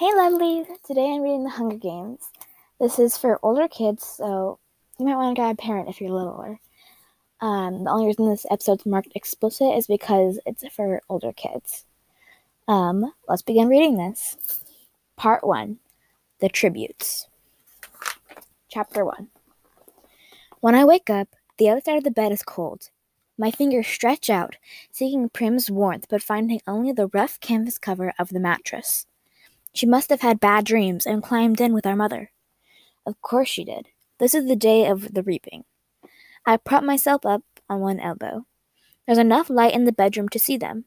Hey lovelies! Today I'm reading The Hunger Games. This is for older kids, so you might want to get a parent if you're littler. Um, the only reason this episode's marked explicit is because it's for older kids. Um, let's begin reading this. Part 1 The Tributes. Chapter 1 When I wake up, the other side of the bed is cold. My fingers stretch out, seeking Prim's warmth, but finding only the rough canvas cover of the mattress. She must have had bad dreams and climbed in with our mother. Of course she did. This is the day of the reaping. I prop myself up on one elbow. There's enough light in the bedroom to see them.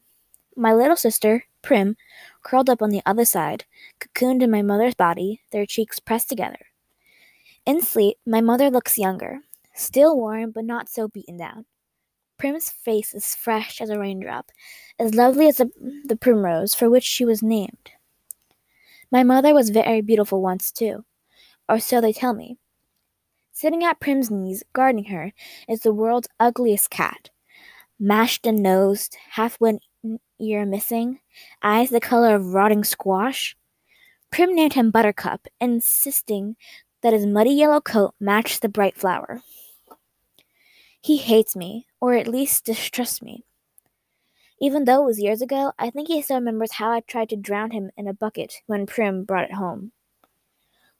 My little sister, Prim, curled up on the other side, cocooned in my mother's body, their cheeks pressed together. In sleep, my mother looks younger, still warm but not so beaten down. Prim's face is fresh as a raindrop, as lovely as the, the primrose for which she was named. My mother was very beautiful once, too, or so they tell me. Sitting at Prim's knees, guarding her, is the world's ugliest cat. Mashed and nosed, half one ear missing, eyes the color of rotting squash. Prim named him Buttercup, insisting that his muddy yellow coat matched the bright flower. He hates me, or at least distrusts me. Even though it was years ago, I think he still remembers how I tried to drown him in a bucket when Prim brought it home.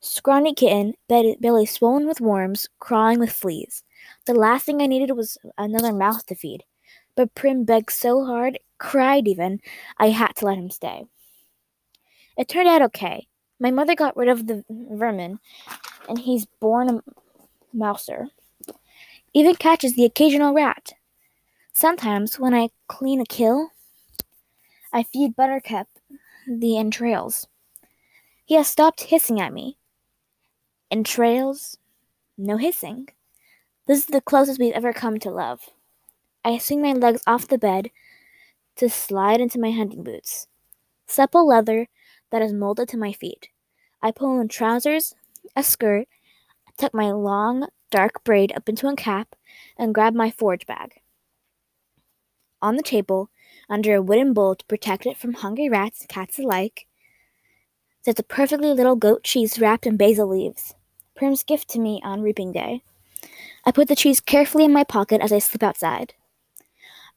Scrawny kitten, belly swollen with worms, crawling with fleas. The last thing I needed was another mouth to feed. But Prim begged so hard, cried even, I had to let him stay. It turned out okay. My mother got rid of the vermin, and he's born a mouser. Even catches the occasional rat. Sometimes, when I clean a kill, I feed Buttercup the entrails. He has stopped hissing at me. Entrails? No hissing. This is the closest we've ever come to love. I swing my legs off the bed to slide into my hunting boots. Supple leather that is molded to my feet. I pull on trousers, a skirt, tuck my long, dark braid up into a cap, and grab my forage bag. On the table, under a wooden bowl to protect it from hungry rats and cats alike, sits a perfectly little goat cheese wrapped in basil leaves. Prim's gift to me on reaping day. I put the cheese carefully in my pocket as I slip outside.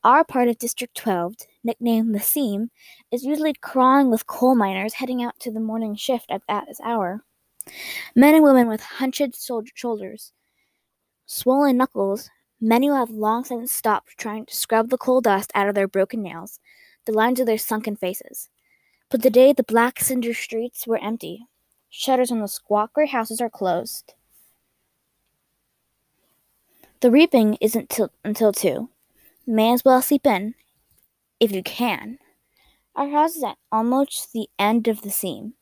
Our part of District 12, nicknamed the Seam, is usually crawling with coal miners heading out to the morning shift at this hour. Men and women with hunched shoulders, swollen knuckles, Many have long since stopped trying to scrub the coal dust out of their broken nails, the lines of their sunken faces. But today the black cinder streets were empty. Shutters on the squat gray houses are closed. The reaping isn't till, until 2. May as well sleep in, if you can. Our house is at almost the end of the seam.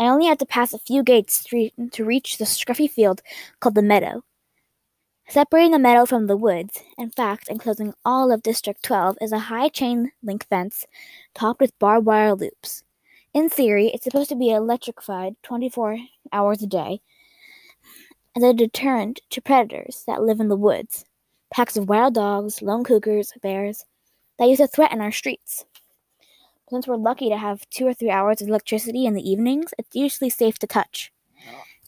I only had to pass a few gates to reach the scruffy field called the meadow, Separating the meadow from the woods, in fact enclosing all of District 12, is a high chain link fence topped with barbed wire loops. In theory, it's supposed to be electrified 24 hours a day as a deterrent to predators that live in the woods. Packs of wild dogs, lone cougars, bears that used to threaten our streets. Since we're lucky to have two or three hours of electricity in the evenings, it's usually safe to touch.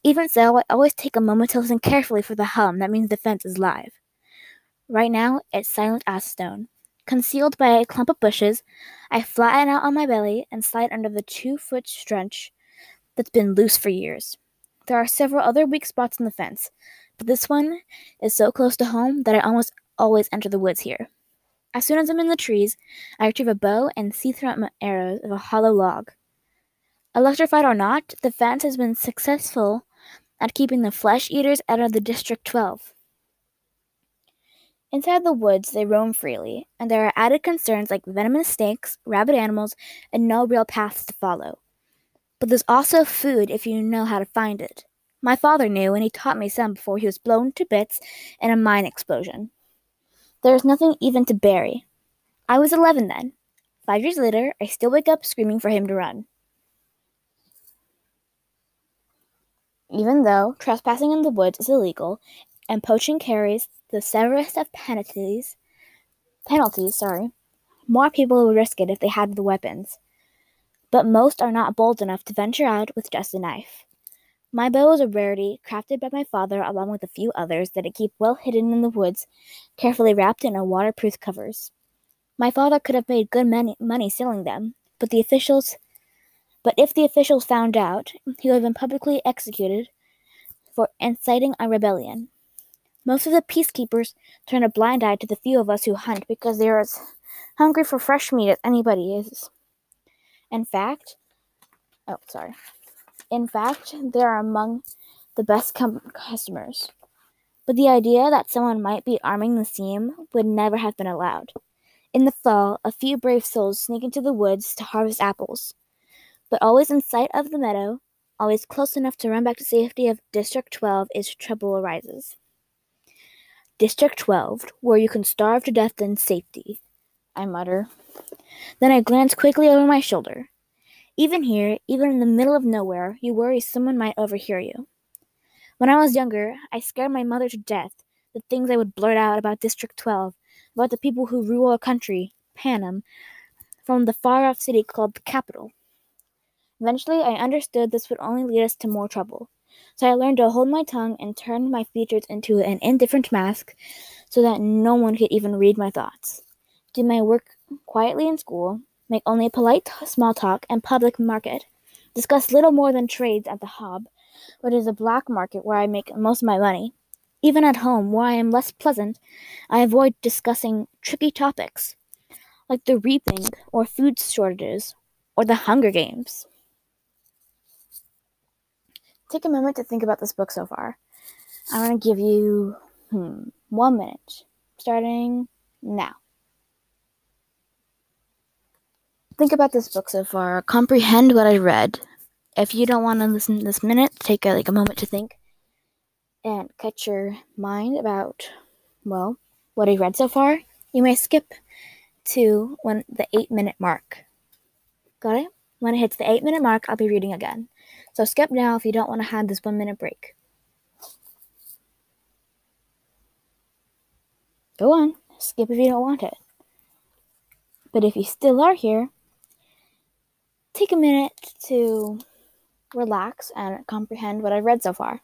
Even so, I always take a moment to listen carefully for the hum that means the fence is live. Right now, it's silent as stone. Concealed by a clump of bushes, I flatten out on my belly and slide under the two foot stretch that's been loose for years. There are several other weak spots in the fence, but this one is so close to home that I almost always enter the woods here. As soon as I'm in the trees, I retrieve a bow and see through my arrows of a hollow log. Electrified or not, the fence has been successful at keeping the flesh eaters out of the District 12. Inside the woods, they roam freely, and there are added concerns like venomous snakes, rabid animals, and no real paths to follow. But there's also food if you know how to find it. My father knew, and he taught me some before he was blown to bits in a mine explosion. There is nothing even to bury. I was 11 then. Five years later, I still wake up screaming for him to run. Even though trespassing in the woods is illegal and poaching carries the severest of penalties, penalties, sorry, more people would risk it if they had the weapons. but most are not bold enough to venture out with just a knife. My bow is a rarity, crafted by my father along with a few others that I keep well hidden in the woods, carefully wrapped in a waterproof covers. My father could have made good money selling them, but the officials but if the officials found out, he would have been publicly executed for inciting a rebellion. Most of the peacekeepers turn a blind eye to the few of us who hunt because they are as hungry for fresh meat as anybody is. In fact, oh, sorry. In fact, they are among the best com- customers. But the idea that someone might be arming the seam would never have been allowed. In the fall, a few brave souls sneak into the woods to harvest apples. But always in sight of the meadow, always close enough to run back to safety of District 12 is trouble arises. District 12, where you can starve to death in safety, I mutter. Then I glance quickly over my shoulder. Even here, even in the middle of nowhere, you worry someone might overhear you. When I was younger, I scared my mother to death, the things I would blurt out about District 12, about the people who rule a country, Panem, from the far off city called the Capitol. Eventually, I understood this would only lead us to more trouble. So I learned to hold my tongue and turn my features into an indifferent mask so that no one could even read my thoughts. Do my work quietly in school, make only polite small talk and public market, discuss little more than trades at the Hob, which is a black market where I make most of my money. Even at home, where I am less pleasant, I avoid discussing tricky topics like the reaping or food shortages or the Hunger Games. Take a moment to think about this book so far. I'm going to give you hmm, one minute, starting now. Think about this book so far. Comprehend what I read. If you don't want to listen this minute, take a, like a moment to think and catch your mind about well what I read so far. You may skip to when the eight minute mark. Got it? When it hits the eight minute mark, I'll be reading again. So skip now if you don't want to have this one minute break. Go on, skip if you don't want it. But if you still are here, take a minute to relax and comprehend what I've read so far.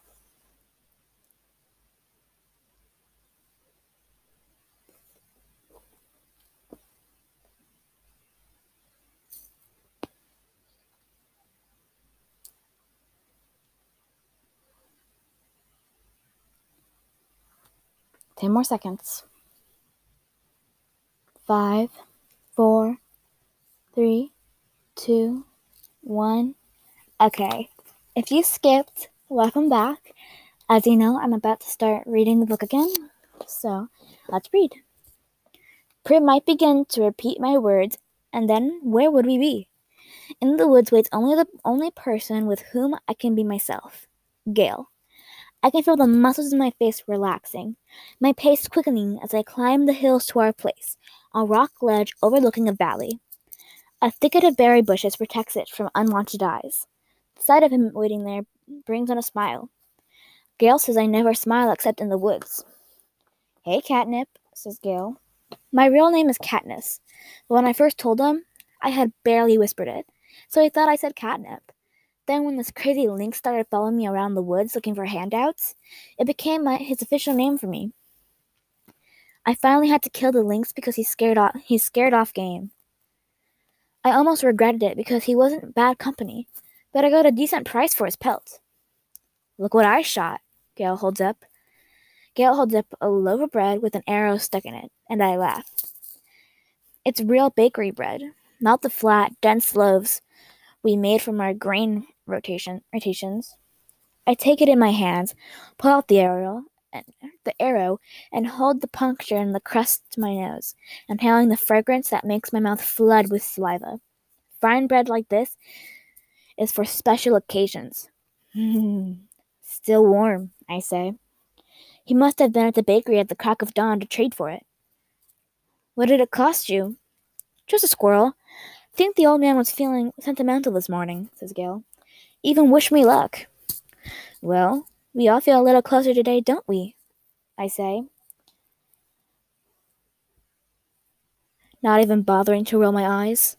Ten more seconds. Five, four, three, two, one. Okay. If you skipped, welcome back. As you know, I'm about to start reading the book again. So let's read. Prim might begin to repeat my words, and then where would we be? In the woods waits only the only person with whom I can be myself, Gale. I can feel the muscles in my face relaxing, my pace quickening as I climb the hills to our place, a rock ledge overlooking a valley. A thicket of berry bushes protects it from unwanted eyes. The sight of him waiting there brings on a smile. Gale says I never smile except in the woods. Hey, Catnip, says Gale. My real name is Katniss, but when I first told him, I had barely whispered it, so he thought I said catnip. Then, when this crazy lynx started following me around the woods looking for handouts, it became my, his official name for me. I finally had to kill the lynx because he scared off he scared off game. I almost regretted it because he wasn't bad company, but I got a decent price for his pelt. Look what I shot, Gale holds up. Gale holds up a loaf of bread with an arrow stuck in it, and I laugh. It's real bakery bread, not the flat, dense loaves we made from our grain rotation rotations. I take it in my hands, pull out the arrow, and the arrow, and hold the puncture in the crust to my nose, inhaling the fragrance that makes my mouth flood with saliva. Frying bread like this is for special occasions. Still warm, I say. He must have been at the bakery at the crack of dawn to trade for it. What did it cost you? Just a squirrel. Think the old man was feeling sentimental this morning, says Gale. Even wish me luck. Well, we all feel a little closer today, don't we? I say. Not even bothering to roll my eyes.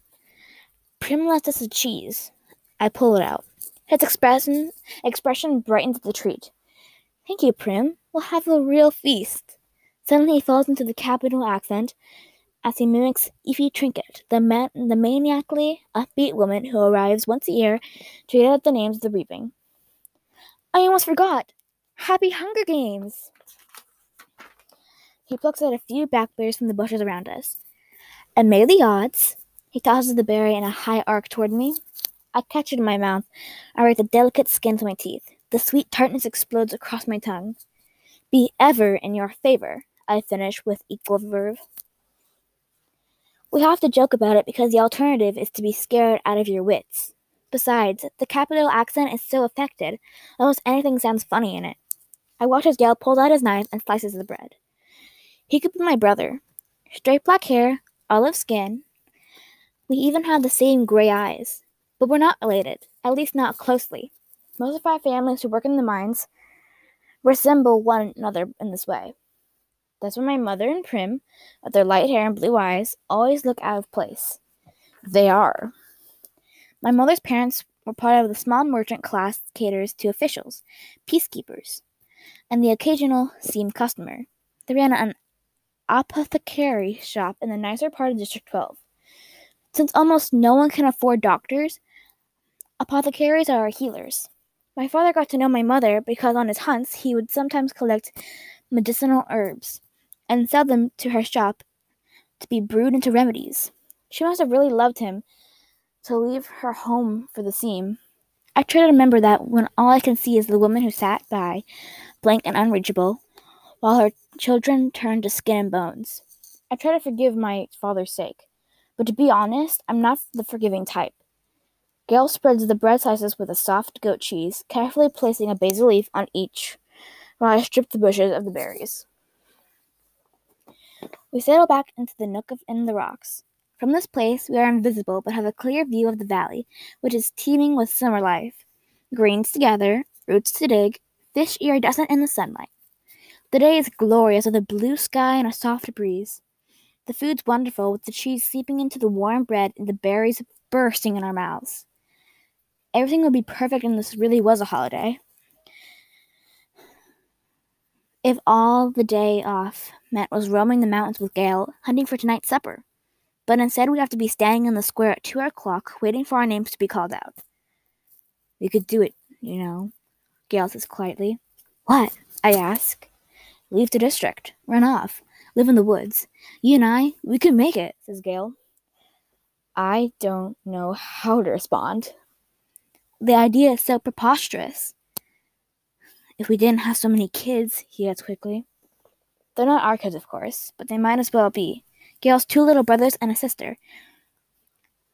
Prim left us a cheese. I pull it out. His expression expression brightens at the treat. Thank you, Prim. We'll have a real feast. Suddenly he falls into the Capitol accent as he mimics Effie Trinket, the, man- the maniacally upbeat woman who arrives once a year to read out the names of the reaping. I almost forgot. Happy Hunger Games! He plucks out a few blackberries from the bushes around us. And may the odds. He tosses the berry in a high arc toward me. I catch it in my mouth. I raise the delicate skin to my teeth. The sweet tartness explodes across my tongue. Be ever in your favor, I finish with equal verve. We have to joke about it because the alternative is to be scared out of your wits. Besides, the Capitol accent is so affected, almost anything sounds funny in it. I watch as Gale pulls out his knife and slices the bread. He could be my brother. Straight black hair, olive skin. We even have the same gray eyes. But we're not related, at least not closely. Most of our families who work in the mines resemble one another in this way. That's why my mother and Prim, with their light hair and blue eyes, always look out of place. They are. My mother's parents were part of the small merchant class caters to officials, peacekeepers, and the occasional seam customer. They ran an apothecary shop in the nicer part of District 12. Since almost no one can afford doctors, apothecaries are our healers. My father got to know my mother because on his hunts he would sometimes collect medicinal herbs and sell them to her shop to be brewed into remedies. She must have really loved him to leave her home for the seam. I try to remember that when all I can see is the woman who sat by, blank and unreachable, while her children turned to skin and bones. I try to forgive my father's sake, but to be honest, I'm not the forgiving type. Gale spreads the bread slices with a soft goat cheese, carefully placing a basil leaf on each, while I strip the bushes of the berries. We settle back into the nook of, in the rocks. From this place, we are invisible but have a clear view of the valley, which is teeming with summer life. Greens to gather, roots to dig, fish iridescent in the sunlight. The day is glorious with a blue sky and a soft breeze. The food's wonderful with the cheese seeping into the warm bread and the berries bursting in our mouths. Everything would be perfect and this really was a holiday. If all the day off meant was roaming the mountains with Gale, hunting for tonight's supper. But instead, we'd have to be standing in the square at two o'clock, waiting for our names to be called out. We could do it, you know, Gale says quietly. What? I ask. Leave the district. Run off. Live in the woods. You and I, we could make it, says Gale. I don't know how to respond. The idea is so preposterous. If we didn't have so many kids, he adds quickly. They're not our kids, of course, but they might as well be. Gale's two little brothers and a sister.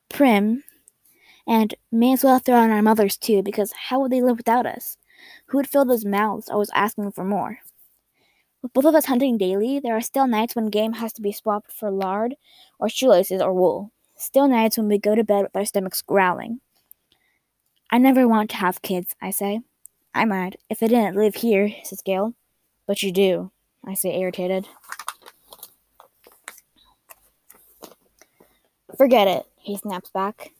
Prim, and may as well throw in our mothers too, because how would they live without us? Who would fill those mouths always asking for more? With both of us hunting daily, there are still nights when game has to be swapped for lard or shoelaces or wool. Still nights when we go to bed with our stomachs growling. I never want to have kids, I say. I might, if I didn't live here, says Gale. But you do, I say, irritated. Forget it, he snaps back.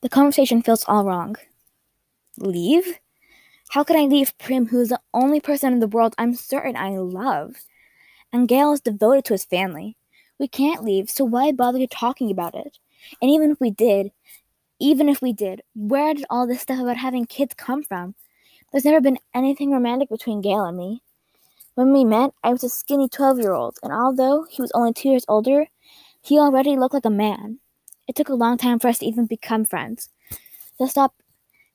The conversation feels all wrong. Leave? How could I leave Prim, who is the only person in the world I'm certain I love? And Gale is devoted to his family. We can't leave, so why bother talking about it? And even if we did, even if we did, where did all this stuff about having kids come from? There's never been anything romantic between Gale and me. When we met, I was a skinny 12 year old, and although he was only two years older, he already looked like a man. It took a long time for us to even become friends. To stop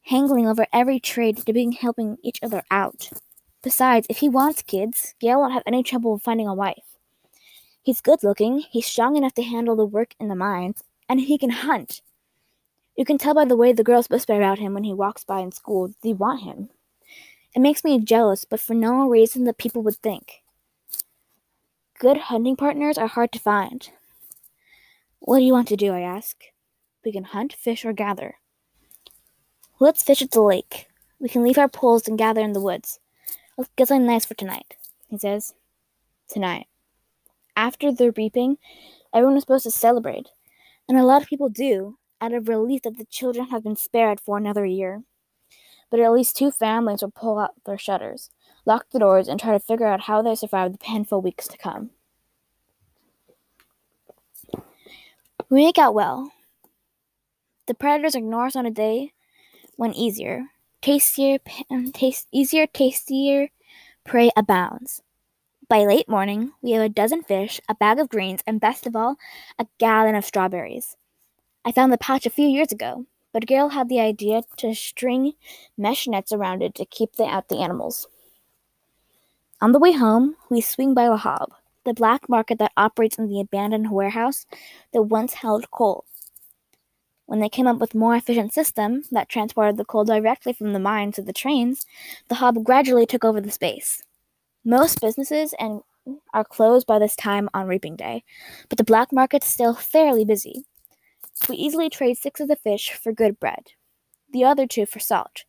hangling over every trade to being helping each other out. Besides, if he wants kids, Gale won't have any trouble finding a wife. He's good looking, he's strong enough to handle the work in the mines, and he can hunt. You can tell by the way the girls whisper about him when he walks by in school they want him. It makes me jealous, but for no reason that people would think. Good hunting partners are hard to find. What do you want to do? I ask. We can hunt, fish, or gather. Let's fish at the lake. We can leave our poles and gather in the woods. Let's get something nice for tonight, he says. Tonight. After the reaping, everyone is supposed to celebrate, and a lot of people do. out of relief that the children have been spared for another year. But at least two families will pull out their shutters, lock the doors, and try to figure out how they survive the painful weeks to come. We make out well. The predators ignore us on a day when easier, tastier, taste, easier, tastier prey abounds. By late morning, we have a dozen fish, a bag of greens, and best of all, a gallon of strawberries. I found the pouch a few years ago, but Gale had the idea to string mesh nets around it to keep the, out the animals. On the way home, we swing by the Hob, the black market that operates in the abandoned warehouse that once held coal. When they came up with a more efficient system that transported the coal directly from the mine to the trains, the Hob gradually took over the space. Most businesses and are closed by this time on reaping day, but the black market's still fairly busy. We easily trade six of the fish for good bread, the other two for salt.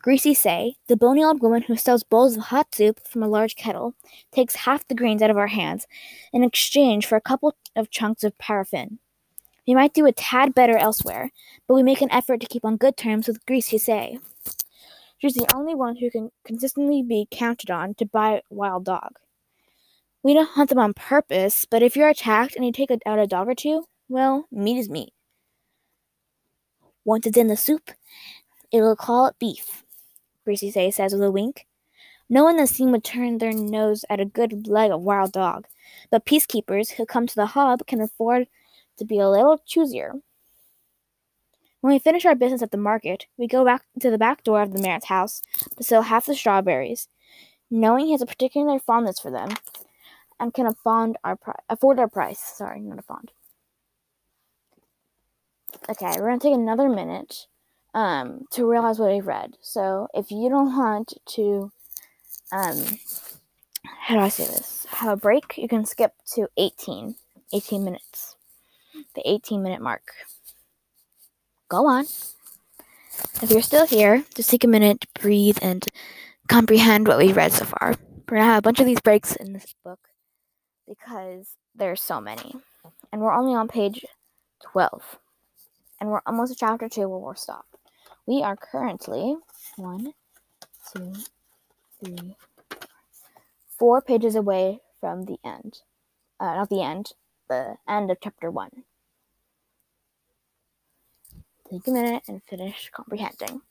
Greasy Sae, the bony old woman who sells bowls of hot soup from a large kettle, takes half the grains out of our hands in exchange for a couple of chunks of paraffin. We might do a tad better elsewhere, but we make an effort to keep on good terms with Greasy Sae. She's the only one who can consistently be counted on to buy a wild dog. We don't hunt them on purpose, but if you're attacked and you take out a dog or two, well, meat is meat. Once it's in the soup, it'll call it beef. Greasy Sae says with a wink. No one in the seam would turn their nose at a good leg of wild dog, but peacekeepers who come to the Hob can afford to be a little choosier. When we finish our business at the market, we go back to the back door of the mayor's house to sell half the strawberries, knowing he has a particular fondness for them and can afford our, pri- afford our price. Sorry, not a fond. Okay, we're gonna take another minute um, to realize what we've read. So if you don't want to, um, how do I say this? Have a break, you can skip to 18, 18 minutes, the 18 minute mark. Go on. If you're still here, just take a minute to breathe and comprehend what we've read so far. We're gonna have a bunch of these breaks in this book because there's so many. And we're only on page 12. And we're almost to chapter 2 where we'll stop. We are currently one, two, three, four pages away from the end. Uh, not the end, the end of chapter one. Take a minute and finish comprehending.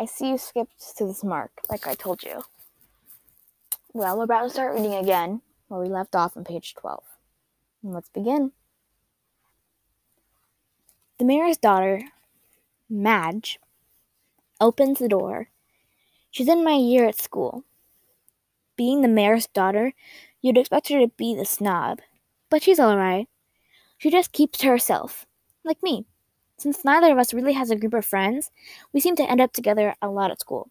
I see you skipped to this mark, like I told you. Well, we're about to start reading again, where we left off on page 12. And let's begin. The mayor's daughter, Madge, opens the door. She's in my year at school. Being the mayor's daughter, you'd expect her to be the snob, but she's alright. She just keeps to herself, like me. Since neither of us really has a group of friends, we seem to end up together a lot at school,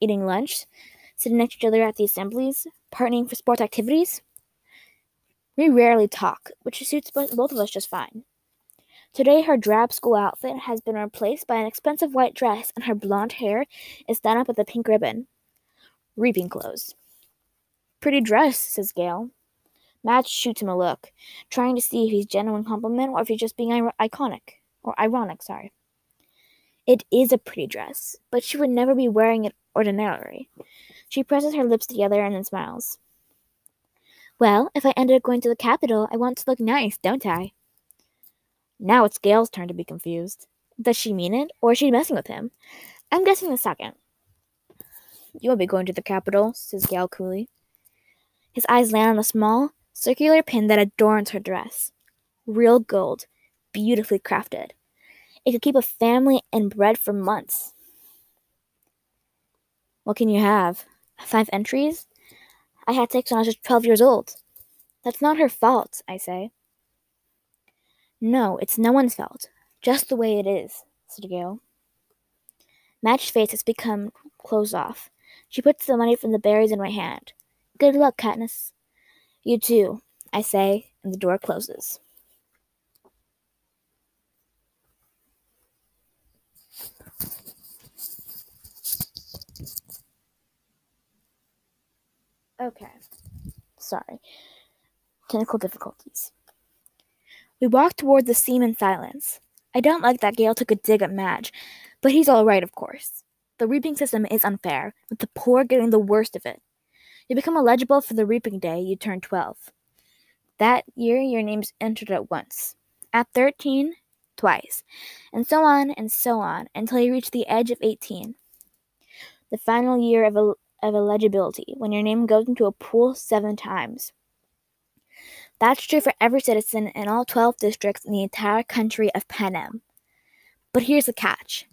eating lunch, sitting next to each other at the assemblies, partnering for sports activities. We rarely talk, which suits both of us just fine. Today, her drab school outfit has been replaced by an expensive white dress, and her blonde hair is done up with a pink ribbon. Reaping clothes. Pretty dress, says Gale. Madge shoots him a look, trying to see if he's genuine compliment or if he's just being iconic or ironic, sorry. It is a pretty dress, but she would never be wearing it ordinarily. She presses her lips together and then smiles. Well, if I ended up going to the Capitol, I want to look nice, don't I? Now it's Gale's turn to be confused. Does she mean it, or is she messing with him? I'm guessing the second. You won't be going to the Capitol, says Gale coolly. His eyes land on a small, circular pin that adorns her dress. Real gold, beautifully crafted. It could keep a family and bread for months. What can you have? Five entries? I had six when I was just 12 years old. That's not her fault, I say. No, it's no one's fault. Just the way it is, said Gale. Madge's face has become closed off. She puts the money from the berries in my hand. Good luck, Katniss. You too, I say, and the door closes. Okay. Sorry. Technical difficulties. We walked toward the seam in silence. I don't like that Gale took a dig at Madge, but he's all right, of course. The reaping system is unfair, with the poor getting the worst of it. You become eligible for the reaping day you turn 12. That year, your name's entered at once. At 13, twice. And so on and so on until you reach the edge of 18. The final year of, el- of eligibility, when your name goes into a pool seven times. That's true for every citizen in all 12 districts in the entire country of Panem. But here's the catch.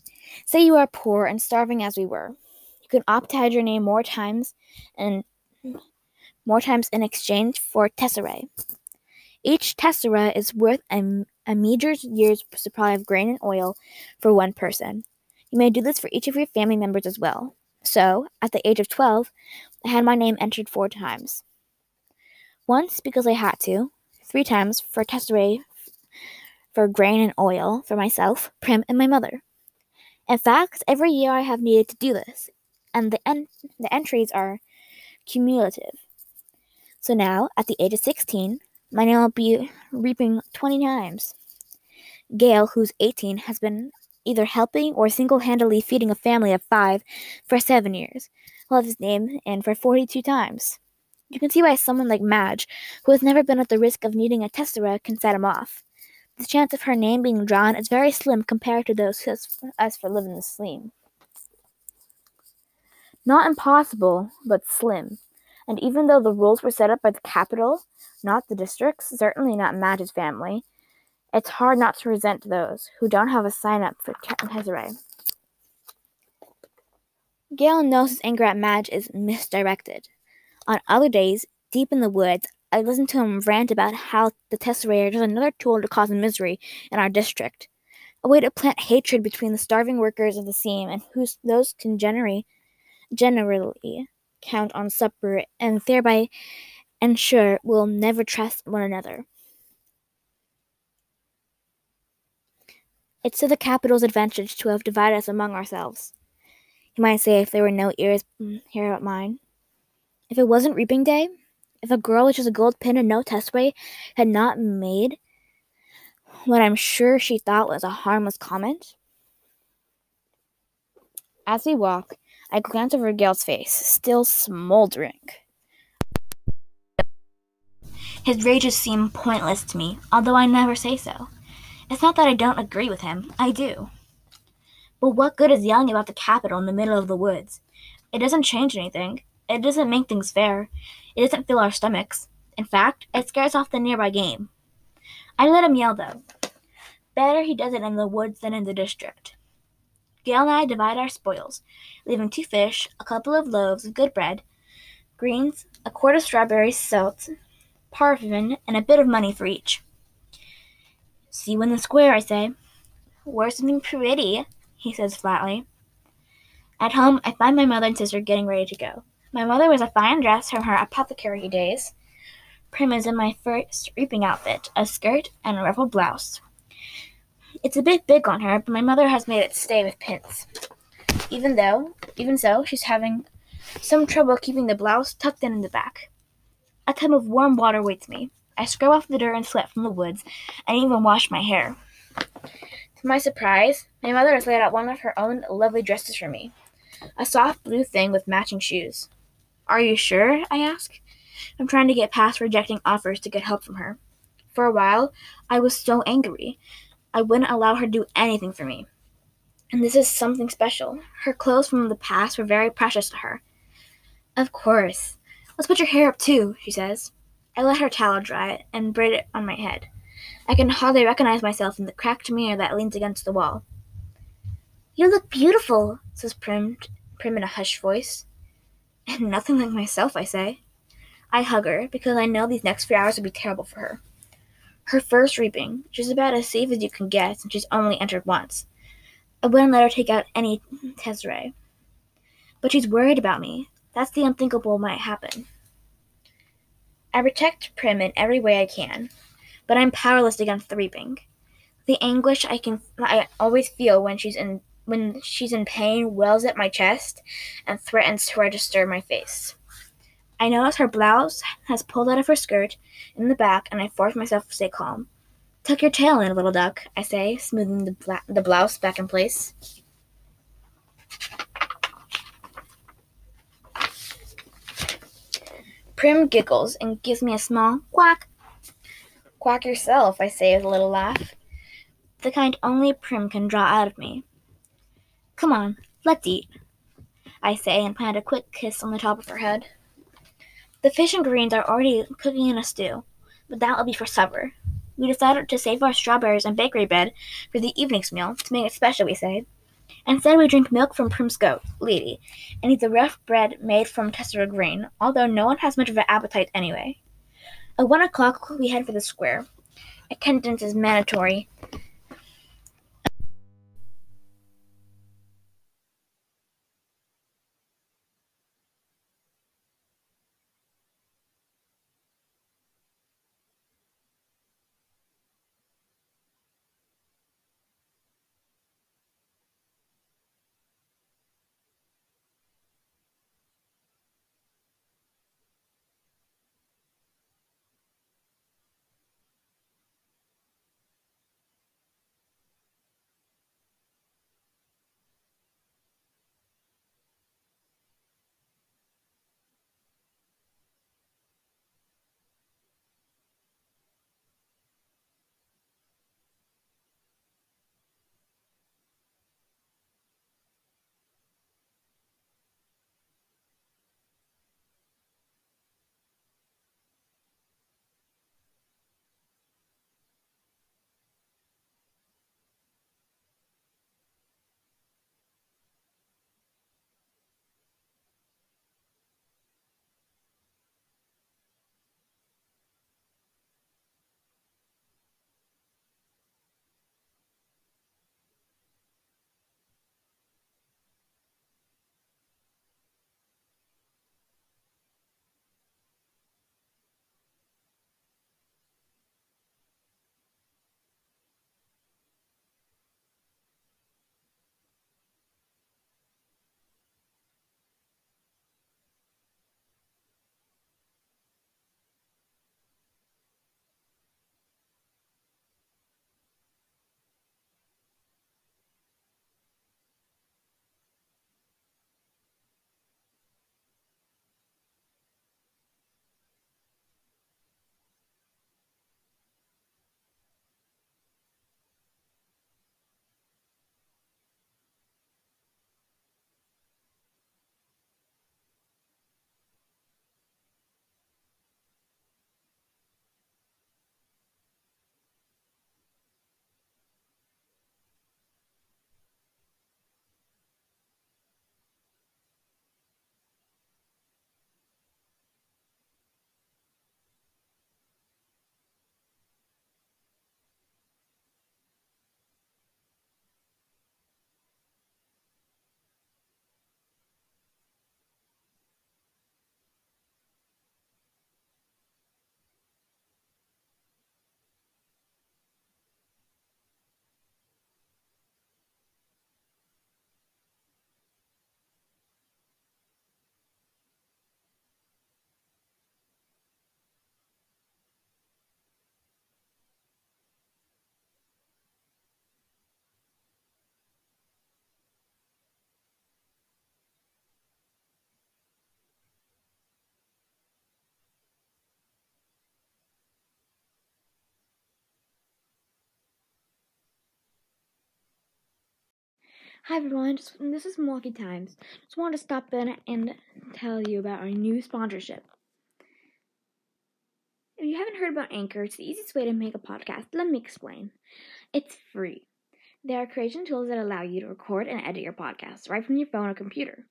Say you are poor and starving as we were. You can opt to have your name more times and more times in exchange for tesserae. Each tessera is worth a, a meager year's supply of grain and oil for one person. You may do this for each of your family members as well. So, at the age of 12, I had my name entered four times. Once because I had to, three times for tesserae for grain and oil for myself, Prim, and my mother. In fact, every year I have needed to do this, and the, en- the entries are cumulative. So now, at the age of 16, my name will be reaping 20 times. Gale, who's 18, has been either helping or single handedly feeding a family of five for seven years. Have his name and for 42 times. You can see why someone like Madge, who has never been at the risk of needing a tessera, can set him off. The chance of her name being drawn is very slim compared to those us for living the sleam. Not impossible, but slim. And even though the rules were set up by the Capitol, not the districts, certainly not Madge's family, it's hard not to resent those who don't have a sign up for tesserae. Gale knows his anger at Madge is misdirected. On other days, deep in the woods, I listen to him rant about how the tesserae are just another tool to cause misery in our district, a way to plant hatred between the starving workers of the seam and whose those can generally, generally count on supper and thereby ensure we'll never trust one another. It's to the Capitol's advantage to have divided us among ourselves. You might say if there were no ears mm, here but mine. If it wasn't reaping day, if a girl with just a gold pin and no tesserae had not made what I'm sure she thought was a harmless comment. As we walk, I glance over Gale's face, still smoldering. His rages seem pointless to me, although I never say so. It's not that I don't agree with him, I do. But what good is yelling about the Capitol in the middle of the woods? It doesn't change anything. It doesn't make things fair. It doesn't fill our stomachs. In fact, it scares off the nearby game. I let him yell, though. Better he does it in the woods than in the district. Gale and I divide our spoils, leaving two fish, a couple of loaves of good bread, greens, a quart of strawberries, salt, paraffin, and a bit of money for each. See you in the square, I say. Wear something pretty, he says flatly. At home, I find my mother and sister getting ready to go. My mother wears a fine dress from her apothecary days. Prim is in my first reaping outfit, a skirt and a ruffled blouse. It's a bit big on her, but my mother has made it stay with pins. Even though, even so, she's having some trouble keeping the blouse tucked in in the back. A tub of warm water waits me. I scrub off the dirt and sweat from the woods, and even wash my hair. To my surprise, my mother has laid out one of her own lovely dresses for me a soft blue thing with matching shoes. Are you sure? I ask. I'm trying to get past rejecting offers to get help from her. For a while, I was so angry. I wouldn't allow her to do anything for me. And this is something special. Her clothes from the past were very precious to her. Of course. Let's put your hair up too, she says. I let her towel dry and braid it on my head. I can hardly recognize myself in the cracked mirror that leans against the wall. You look beautiful, says Prim, Prim in a hushed voice. And nothing like myself, I say. I hug her because I know these next few hours will be terrible for her. Her first reaping, she's about as safe as you can get since she's only entered once. I wouldn't let her take out any tesserae. But she's worried about me. That's the unthinkable might happen. I protect Prim in every way I can, but I'm powerless against the reaping. The anguish I can I always feel when she's in when she's in pain wells at my chest and threatens to register my face. I notice her blouse has pulled out of her skirt in the back, and I force myself to stay calm. Tuck your tail in, little duck, I say, smoothing the, bla- the blouse back in place. Prim giggles and gives me a small quack. Quack yourself, I say with a little laugh, the kind only Prim can draw out of me. Come on, let's eat, I say and plant a quick kiss on the top of her head. The fish and greens are already cooking in a stew, but that will be for supper. We decided to save our strawberries and bakery bread for the evening's meal, to make it special, we say. Instead, we drink milk from Prim's goat, Lady, and eat the rough bread made from tessera grain, although no one has much of an appetite anyway. At one o'clock, we head for the square. Attendance is mandatory, Hi everyone, just, this is Milwaukee Times. Just wanted to stop in and tell you about our new sponsorship. If you haven't heard about Anchor, it's the easiest way to make a podcast. Let me explain. It's free. There are creation tools that allow you to record and edit your podcast right from your phone or computer.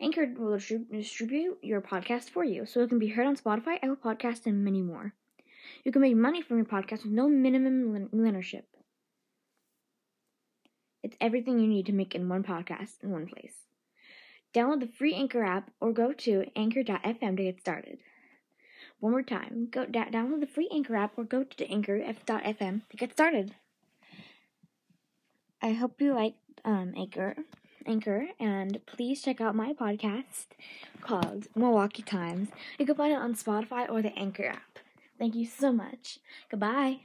Anchor will distribute your podcast for you so it can be heard on Spotify, Apple Podcasts, and many more. You can make money from your podcast with no minimum listenership. It's everything you need to make in one podcast in one place. Download the free Anchor app or go to anchor.fm to get started. One more time, go da- download the free Anchor app or go to anchor.fm to get started. I hope you like um, Anchor. Anchor, and please check out my podcast called Milwaukee Times. You can find it on Spotify or the Anchor app. Thank you so much. Goodbye.